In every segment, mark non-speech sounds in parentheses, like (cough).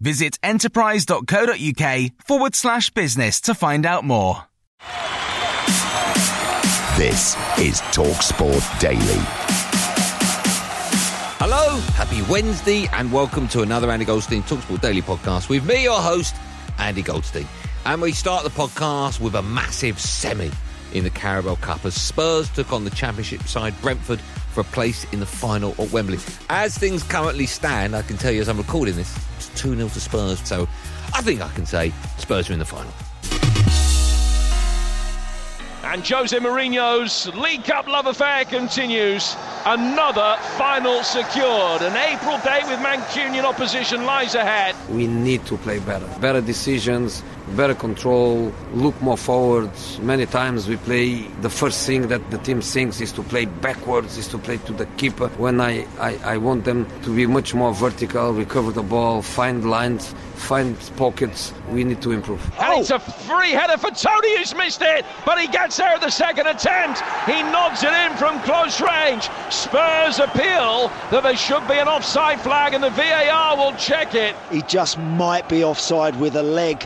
Visit enterprise.co.uk forward slash business to find out more. This is TalkSport Daily. Hello, happy Wednesday, and welcome to another Andy Goldstein Talksport Daily podcast with me, your host, Andy Goldstein. And we start the podcast with a massive semi in the Carabao Cup as Spurs took on the Championship side Brentford for a place in the final at Wembley. As things currently stand, I can tell you as I'm recording this, it's 2 0 to Spurs, so I think I can say Spurs are in the final. And Jose Mourinho's League Cup love affair continues. Another final secured. An April day with Mancunian opposition lies ahead. we need to play better. Better decisions, better control, look more forward. Many times we play, the first thing that the team thinks is to play backwards, is to play to the keeper. When I, I, I want them to be much more vertical, recover the ball, find lines, find pockets. We need to improve. And it's a free header for Toney who's missed it, but he gets there at the second attempt. He nods it in from close range. Spurs appeal that there should be an offside flag and the VAR will check it. He just might be offside with a leg.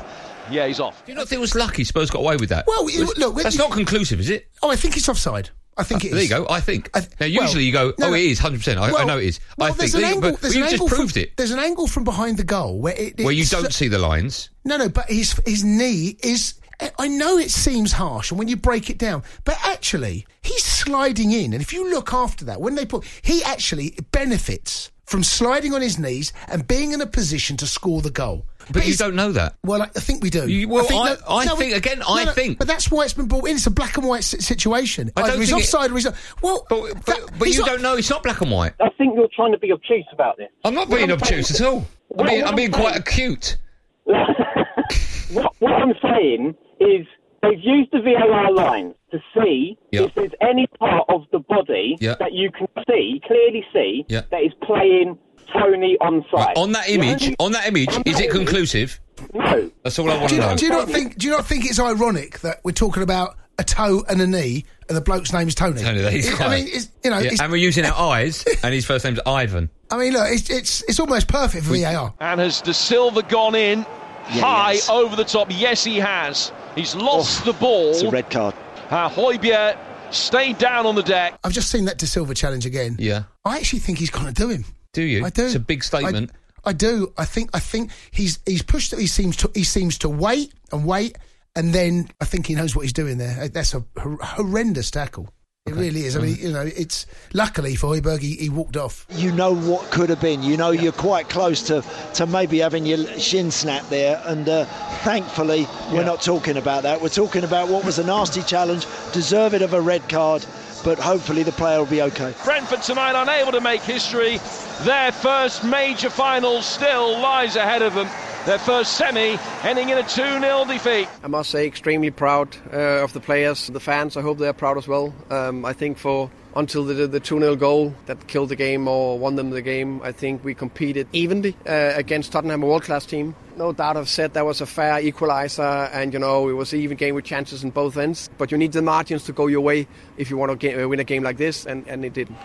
Yeah, he's off. Do you not think it was lucky Spurs got away with that? Well, you- Was- look, that's you- not conclusive, is it? Oh, I think it's offside. I think uh, it is. There you go. I think. I th- now, well, usually you go, oh, no. it is 100%. I, I know it is. well, I think. there's an angle, but, there's you just proved from, it. There's an angle from behind the goal where it. Where you don't see the lines. No, no, but his his knee is. I know it seems harsh, and when you break it down, but actually he's sliding in, and if you look after that, when they put, he actually benefits from sliding on his knees and being in a position to score the goal. But, you don't know that. Well, I I think we do. You- well, I- no- I no, think- again, I think- But that's why it's been brought in. It's a black and white situation. I don't Either he's think it- offside or he's not. Well, But, but, that- but he's you not- don't know. It's not black and white. I think you're trying to be obtuse about this. I'm not being I'm obtuse saying- at all. I'm What- being, I'm being saying- quite acute. (laughs) what, what I'm saying is they've used the VAR line to see Yeah. if there's any part of the body Yeah. that you can see, clearly see, Yeah. that is playing Toney onside. Right, on that image, only- on that image, on is that it image- conclusive? No. That's all I want Do to you, know. do you not think? Do you not think it's ironic that we're talking about a toe and a knee, and the bloke's name is Toney? Toney, that is It- quite- I mean, it's, you know, Yeah, it's, and we're using our eyes, and his first name's Ivan. I mean, look, it's it's it's almost perfect for VAR. And has the silver gone in he high has. over the top? Yes, he has. He's lost oh, the ball. It's a red card. Uh, Højbjerg stayed down on the deck. I've just seen that DaSilva challenge again. Yeah. I actually think he's going to do him. Do you? I do. It's a big statement. I, I do. I think. I think he's he's pushed. He seems to. He seems to wait and wait, and then I think he knows what he's doing there. That's a hor- horrendous tackle. It really is. I mean, you know, it's luckily for Højbjerg, he, he walked off. You know what could have been. You know you're quite close to, to maybe having your shin snap there. And uh, thankfully, we're not talking about that. We're talking about what was a nasty challenge, deserving of a red card. But hopefully the player will be okay. Brentford tonight unable to make history. Their first major final still lies ahead of them. Their first semi ending in a 2 0 defeat. I must say, extremely proud uh, of the players, the fans. I hope they're proud as well. Um, I think for until the, the 2 0 goal that killed the game or won them the game, I think we competed evenly uh, against Tottenham, a world class team. No doubt I've said that was a fair equaliser and, you know, it was an even game with chances in both ends. But you need the margins to go your way if you want to get, win a game like this, and, and it didn't.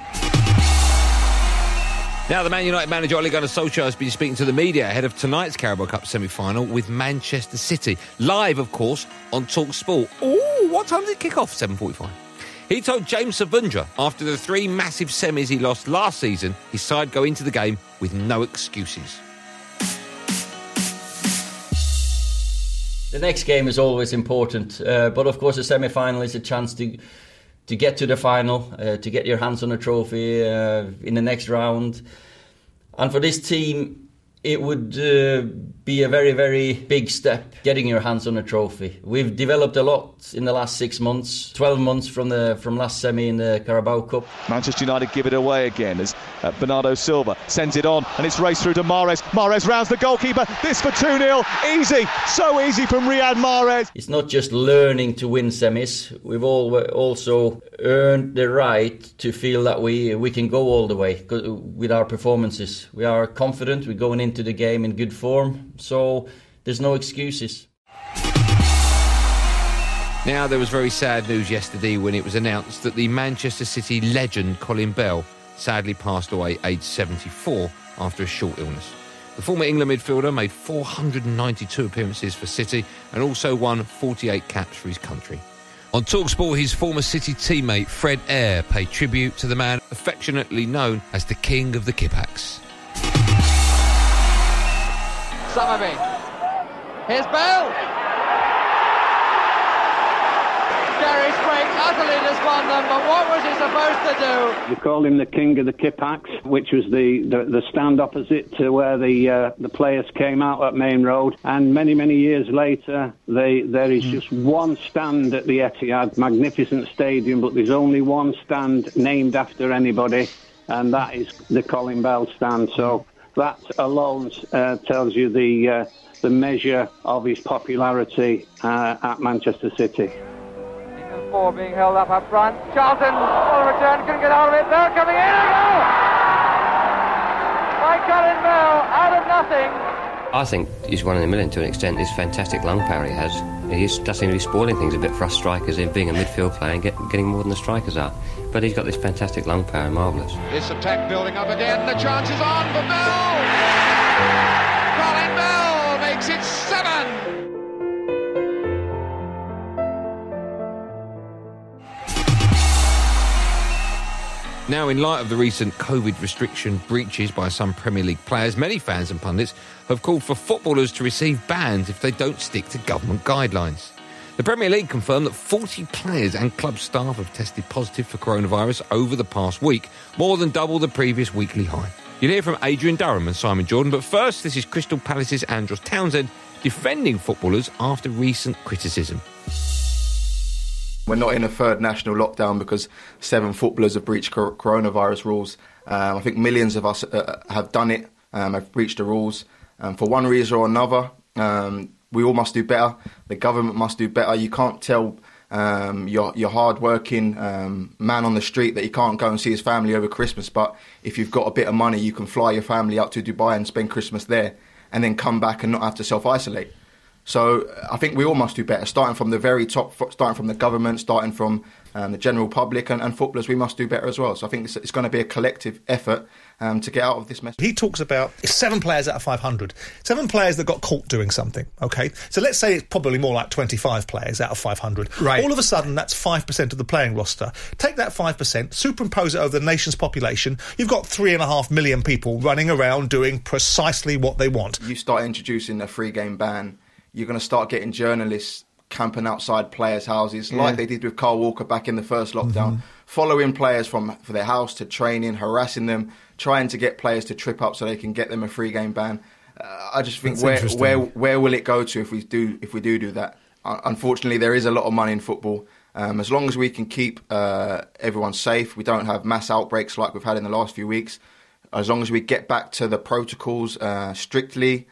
Now, the Man United manager Ole Gunnar Solskjaer has been speaking to the media ahead of tonight's Carabao Cup semi-final with Manchester City. Live, of course, on Talk Sport. Ooh, what time did it kick off? 7.45. He told James Savundra after the three massive semis he lost last season, his side go into the game with no excuses. The next game is always important, uh, but of course, the semi final is a chance to to get to the final, uh, to get your hands on a trophy uh, in the next round. And for this team, it would uh, be a very, very big step getting your hands on a trophy. We've developed a lot in the last six months, 12 months from the from last semi in the Carabao Cup. Manchester United give it away again as uh, Bernardo Silva sends it on and it's raced through to Mahrez. Mahrez rounds the goalkeeper. This for 2 0. Easy, so easy from Riyad Mahrez. It's not just learning to win semis, we've all also earned the right to feel that we, we can go all the way with our performances. We are confident, we're going into the game in good form, so there's no excuses. Now, there was very sad news yesterday when it was announced that the Manchester City legend Colin Bell sadly passed away aged 74 after a short illness. The former England midfielder made 492 appearances for City and also won 48 caps for his country. On Talksport, his former City teammate Fred Ayre paid tribute to the man affectionately known as the King of the Kippax. Summerbee. Here's Bell. Gary Sprake utterly despondent, them, but what was he supposed to do? You call him the king of the Kippax, which was the, the, the stand opposite to where the uh, the players came out at Maine Road. And many, many years later, they, there is just one stand at the Etihad, magnificent stadium, but there's only one stand named after anybody, and that is the Colin Bell stand. So that alone uh, tells you the uh, the measure of his popularity uh, at Manchester City four being held up up front. Charlton will return, couldn't get out of it. Bell coming in. A goal! By Colin Bell, out of nothing. I think he's one in a million to an extent. This fantastic lung power he has. He does seem to be spoiling things a bit for us strikers in being a midfield player and get, getting more than the strikers are. But he's got this fantastic lung power, marvellous. This attack building up again. The chance is on for Bell. Colin Bell makes it Now, in light of the recent COVID restriction breaches by some Premier League players, many fans and pundits have called for footballers to receive bans if they don't stick to government guidelines. The Premier League confirmed that 40 players and club staff have tested positive for coronavirus over the past week, more than double the previous weekly high. You'll hear from Adrian Durham and Simon Jordan, but first, this is Crystal Palace's Andros Townsend defending footballers after recent criticism. We're not in a third national lockdown because seven footballers have breached coronavirus rules. Um, I think millions of us uh, have done it, um, have breached the rules. Um, for one reason or another, um, we all must do better. The government must do better. You can't tell um, your, your hard-working um, man on the street that he can't go and see his family over Christmas, but if you've got a bit of money, you can fly your family out to Dubai and spend Christmas there and then come back and not have to self-isolate. So I think we all must do better, starting from the very top, starting from the government, starting from um, the general public and, and, footballers. We must do better as well. So I think it's, it's going to be a collective effort um, to get out of this mess. He talks about seven players out of 500, seven players that got caught doing something. Okay, so let's say it's probably more like 25 players out of 500. Right. All of a sudden, that's five percent of the playing roster. Take that five percent, superimpose it over the nation's population. You've got three and a half million people running around doing precisely what they want. You start introducing a free game ban you're going to start getting journalists camping outside players' houses, yeah. like they did with Kyle Walker back in the first lockdown, mm-hmm. following players from for their house to training, harassing them, trying to get players to trip up so they can get them a free game ban. Uh, I just think That's where where where will it go to if we do if we do do that? Uh, unfortunately, there is a lot of money in football. Um, as long as we can keep uh, everyone safe, we don't have mass outbreaks like we've had in the last few weeks. As long as we get back to the protocols uh, strictly,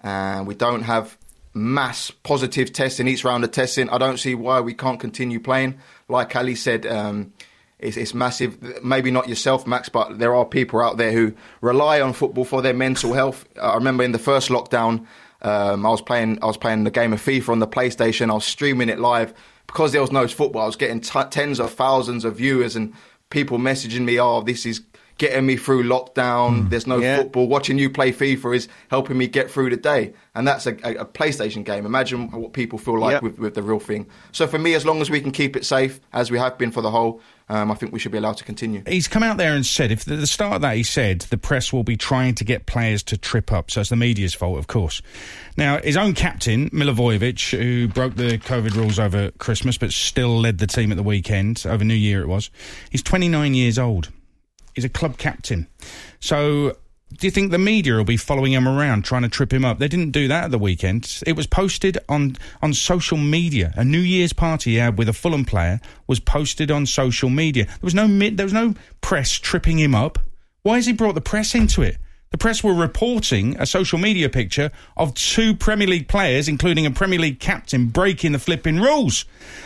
and we don't have mass positive testing each round of testing. I don't see why we can't continue playing. Like Ali said, um, it's, it's, massive. Maybe not yourself, Max, but there are people out there who rely on football for their mental health. I remember in the first lockdown, um, I was playing. I was playing the game of FIFA on the PlayStation. I was streaming it live because there was no football. I was getting t- tens of thousands of viewers and people messaging me, "Oh, this is getting me through lockdown. Mm. There's no football. Watching you play FIFA is helping me get through the day. And that's a, a, a PlayStation game. Imagine what people feel like Yep. with, with the real thing. So for me, as long as we can keep it safe, as we have been for the whole, um, I think we should be allowed to continue. He's come out there and said, if at the start of that he said the press will be trying to get players to trip up, so it's the media's fault, of course. Now, his own captain, Milivojevic, who broke the COVID rules over Christmas but still led the team at the weekend, over New Year it was, he's 29 years old. He's a club captain. So, do you think the media will be following him around trying to trip him up? They didn't do that at the weekend. It was posted on, on social media. A New Year's party he had with a Fulham player was posted on social media. There was no there was no press tripping him up. Why has he brought the press into it? The press were reporting a social media picture of two Premier League players, including a Premier League captain, breaking the flipping rules.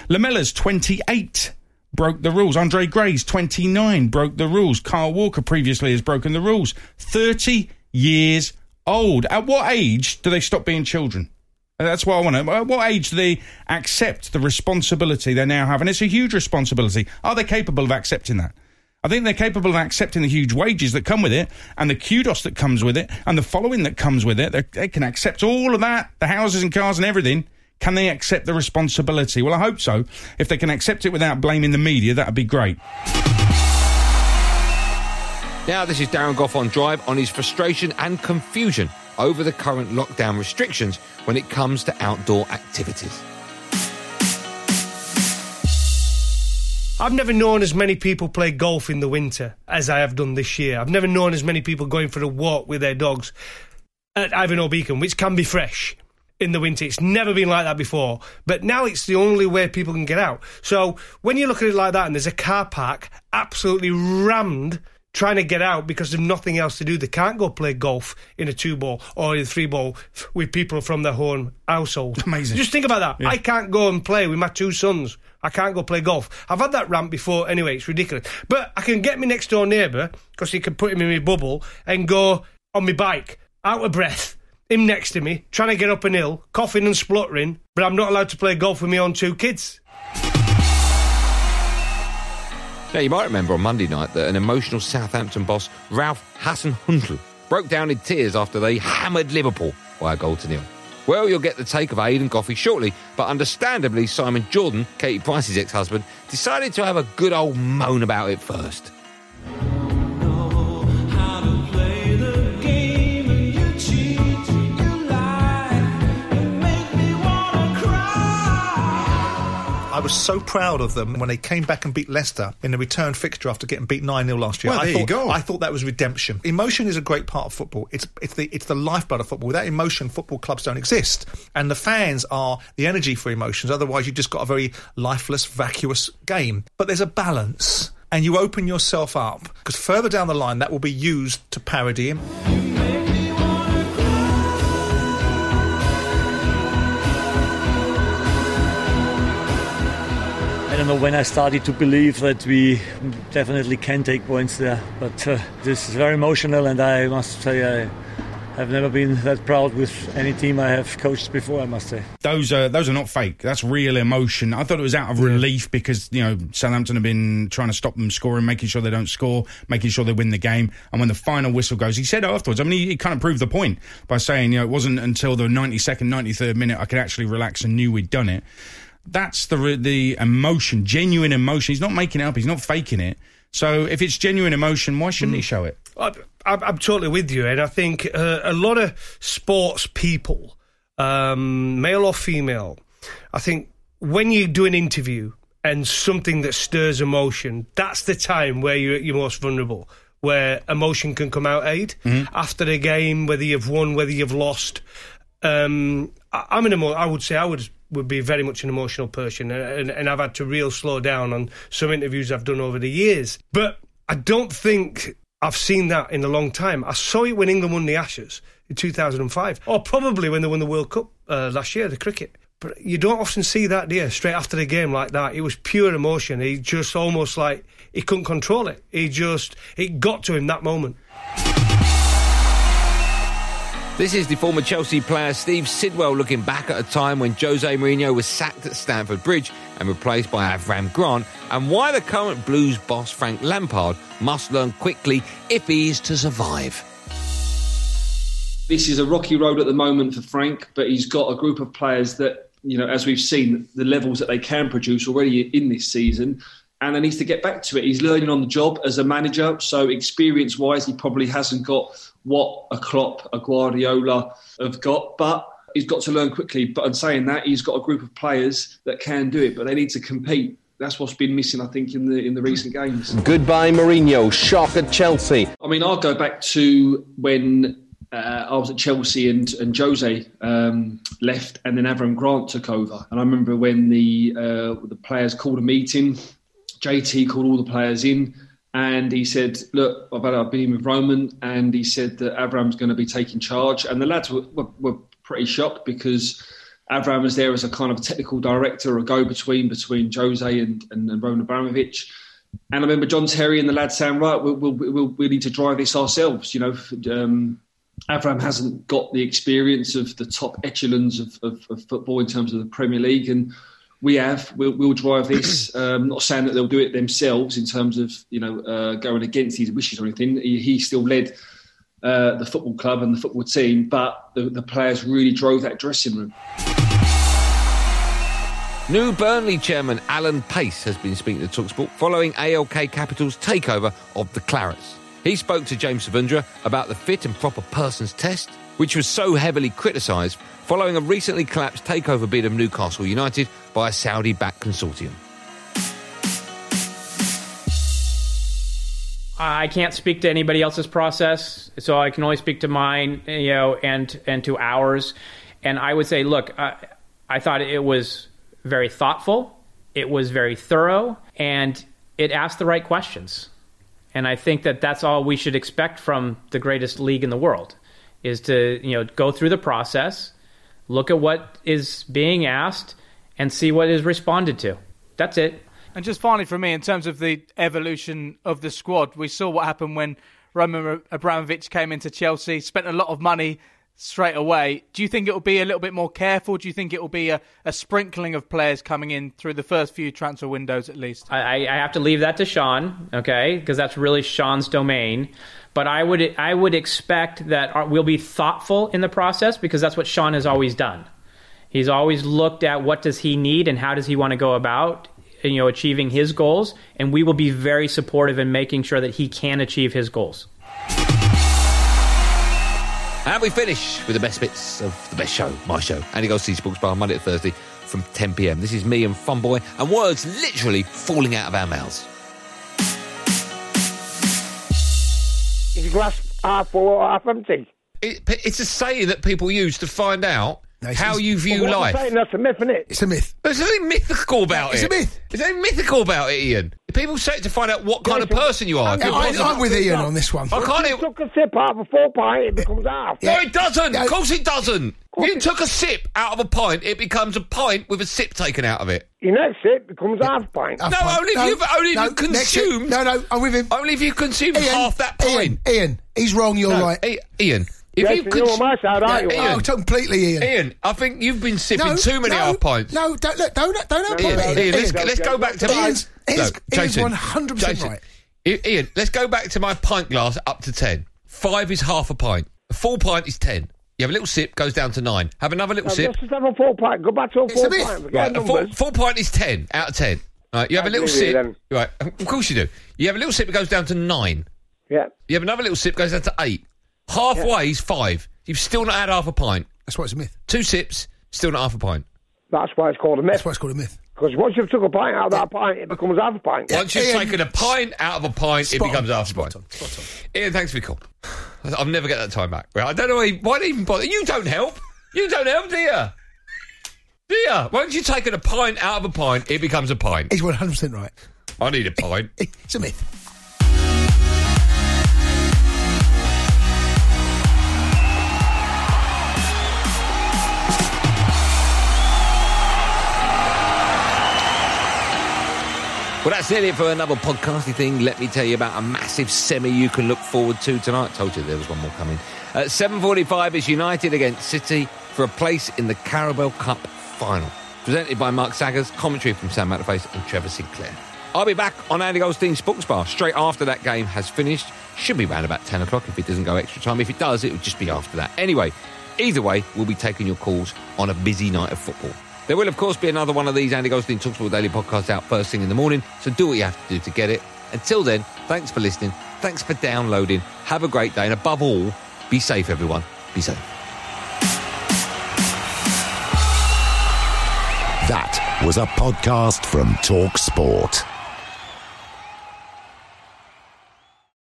Lamela's 28 broke the rules. Andre Gray's 29 broke the rules. Kyle Walker previously has broken the rules. 30 years old. At what age do they stop being children? Uh, That's what I want to. At what age do they accept the responsibility they now have? And it's a huge responsibility. Are they capable of accepting that? I think they're capable of accepting the huge wages that come with it and the kudos that comes with it and the following that comes with it. They, they can accept all of that, the houses and cars and everything. Can they accept the responsibility? Well, I hope so. If they can accept it without blaming the media, that'd be great. Now, this is Darren Gough on Drive on his frustration and confusion over the current lockdown restrictions when it comes to outdoor activities. I've never known as many people play golf in the winter as I have done this year. I've never known as many people going for a walk with their dogs at Ivinghoe Beacon, which can be fresh in the winter. It's never been like that before. But now it's the only way people can get out. So when you look at it like that and there's a car park absolutely rammed trying to get out because there's nothing else to do. They can't go play golf in a two ball or in a three ball with people from their own household. (laughs) Amazing. Just think about that. I can't go and play with my two sons. I can't go play golf. I've had that rant before anyway, it's ridiculous. But I can get my next door neighbour, because he can put him in my bubble, and go on my bike, out of breath, him next to me, trying to get up an hill, coughing and spluttering, but I'm not allowed to play golf with my own two kids. Now, you might remember on Monday night that an emotional Southampton boss, Ralph Hassan Huntl, broke down in tears after they hammered Liverpool by a goal to nil. Well, you'll get the take of Aidan Goffey shortly, but understandably, Simon Jordan, Katie Price's ex husband, decided to have a good old moan about it first. I was so proud of them when they came back and beat Leicester in the return fixture after getting beat 9 0 last year. Well, I there you thought, go. I thought that was redemption. Emotion is a great part of football. It's, it's, the, it's the lifeblood of football. Without emotion, football clubs don't exist. And the fans are the energy for emotions. Otherwise, you've just got a very lifeless, vacuous game. But there's a balance. And you open yourself up because further down the line, that will be used to parody him. Know when I started to believe that we definitely can take points there. But uh, this is very emotional, and I must say I have never been that proud with any team I have coached before. I must say. Those are those are not fake. That's real emotion. I thought it was out of relief because you know Southampton have been trying to stop them scoring, making sure they don't score, making sure they win the game. And when the final whistle goes, he said afterwards. I mean, he, he kind of proved the point by saying, you know, it wasn't until the 92nd, 93rd minute I could actually relax and knew we'd done it. That's the the emotion, genuine emotion. He's not making it up. He's not faking it. So if it's genuine emotion, why shouldn't he show it? I, I'm I'm totally with you, and I think uh, a lot of sports people, um, male or female, I think when you do an interview and something that stirs emotion, that's the time where you're at your most vulnerable, where emotion can come out aid after the game, whether you've won, whether you've lost. Um, I, I'm an emo- I would say I would would be very much an emotional person, and, and I've had to real slow down on some interviews I've done over the years. But I don't think I've seen that in a long time. I saw it when England won the Ashes in 2005, or probably when they won the World Cup uh, last year, the cricket. But you don't often see that, you? Straight after the game like that, it was pure emotion. He just almost like he couldn't control it. He just it got to him that moment. This is the former Chelsea player Steve Sidwell looking back at a time when Jose Mourinho was sacked at Stamford Bridge and replaced by Avram Grant, and why the current Blues boss Frank Lampard must learn quickly if he is to survive. This is a rocky road at the moment for Frank, but he's got a group of players that, you know, as we've seen, the levels that they can produce already in this season and he needs to get back to it. He's learning on the job as a manager, so experience wise, he probably hasn't got what a Klopp, a Guardiola have got, but he's got to learn quickly. But in saying that, he's got a group of players that can do it, but they need to compete. That's what's been missing, I think, in the in the recent games. Goodbye, Mourinho. Shock at Chelsea. I mean, I'll go back to when uh, I was at Chelsea and, and Jose um, left, and then Avram Grant took over. And I remember when the uh, the players called a meeting JT called all the players in and he said, "Look, I've, had, I've been with Roman," and he said that Avram's going to be taking charge. And the lads were, were, were pretty shocked because Avram was there as a kind of technical director, a go-between between Jose and, and, and Roman Abramovich. And I remember John Terry and the lads saying, "Right, we'll, we'll, we'll, we need to drive this ourselves." You know, um, Avram hasn't got the experience of the top echelons of, of, of football in terms of the Premier League, and we have. We'll, we'll drive this. (clears throat) Um, not saying that they'll do it themselves in terms of you know uh, going against his wishes or anything. He, he still led uh, the football club and the football team, but the, the players really drove that dressing room. New Burnley chairman Alan Pace has been speaking to Talksport following ALK Capital's takeover of the Clarets. He spoke to James Savundra about the fit and proper persons test, which was so heavily criticised following a recently collapsed takeover bid of Newcastle United by a Saudi backed consortium. I can't speak to anybody else's process, so I can only speak to mine, you know, and and to ours. And I would say, look, I, I thought it was very thoughtful, it was very thorough, and it asked the right questions. And I think that that's all we should expect from the greatest league in the world, is to you know go through the process, look at what is being asked, and see what is responded to. That's it. And just finally, for me, in terms of the evolution of the squad, we saw what happened when Roman Abramovich came into Chelsea, spent a lot of money straight away. Do you think it will be a little bit more careful? Do you think it will be a, a sprinkling of players coming in through the first few transfer windows at least? I, I have to leave that to Sean, okay, because that's really Sean's domain. But I would I would expect that uh, we'll be thoughtful in the process because that's what Sean has always done. He's always looked at what does he need and how does he want to go about you know achieving his goals and we will be very supportive in making sure that he can achieve his goals. And we finish with the best bits of the best show, my show, Andy Goldstein Sports Bar, Monday to Thursday from 10 pm. This is me and Funboy, and words literally falling out of our mouths. Glass half full or half empty? It, it's a saying that people use to find out No, how you view Well, life. saying? That's a myth, isn't it? It's a myth. There's nothing mythical about It's it. a myth. There's nothing mythical about it, Ian. People say it to find out what kind of person you are. If Yeah, I, I'm with Ian on this one. I can't. If you took a sip out of a full pint, it becomes half. No, it doesn't. Of course it doesn't. If you took a sip out of a pint, it becomes a pint with a sip taken out of it. Your next sip becomes half a pint. No, only if you've only if you next year- consumed. No, no, I'm with him. Only if you consumed Ian, half that pint. Ian, Ian, he's wrong. You're No, right. I- Ian, if Yes, you and you're on my side, aren't you? Ian, Oh, completely, Ian. Ian, I think you've been sipping No, too many no, half pints. No, don't look, don't don't have Ian, Ian, Ian, let's, let's go back to my. Ian's, Ian's, No, Jason, 100% right. Ian, let's go back to my pint glass up to 10. Five is half a pint. A full pint is 10. You have a little sip, goes down to 9. Have another little Now, sip. Let's just have a full pint. Go back to a It's full a pint. Forget Right, a full, full pint is 10 out of 10. Right, you have a I little agree you sip. then. Right, of course you do. You have a little sip, it goes down to 9. Yeah. You have another little sip, goes down to 8. Halfway is 5. You've still not had half a pint. That's why it's a myth. Two sips, still not half a pint. That's why it's called a myth. That's why it's called a myth. Because once you've took a pint out of that pint, it becomes half a pint. Once you've Ian- taken a pint out of a pint, Spot it becomes on, half a spot pint. on, spot on. Ian, thanks for your call. I'll never get that time back. Right, I don't know why, why even bother. You don't help. You don't help, do you? Do you? Once you've taken a pint out of a pint, it becomes a pint. He's 100% right. I need a pint. (laughs) It's a myth. Well, that's nearly it for another podcasty thing. Let me tell you about a massive semi you can look forward to tonight. I told you there was one more coming. At 7.45 is United against City for a place in the Carabao Cup final. Presented by Mark Saggers, commentary from Sam Matterface and Trevor Sinclair. I'll be back on Andy Goldstein's Sports Bar straight after that game has finished. Should be around about 10 o'clock if it doesn't go extra time. If it does, it will just be after that. Anyway, either way, we'll be taking your calls on a busy night of football. There will, of course, be another one of these Andy Goldstein Talksport Daily podcasts out first thing in the morning, so do what you have to do to get it. Until then, thanks for listening, thanks for downloading, have a great day, and above all, be safe, everyone. Be safe. That was a podcast from Talk Sport.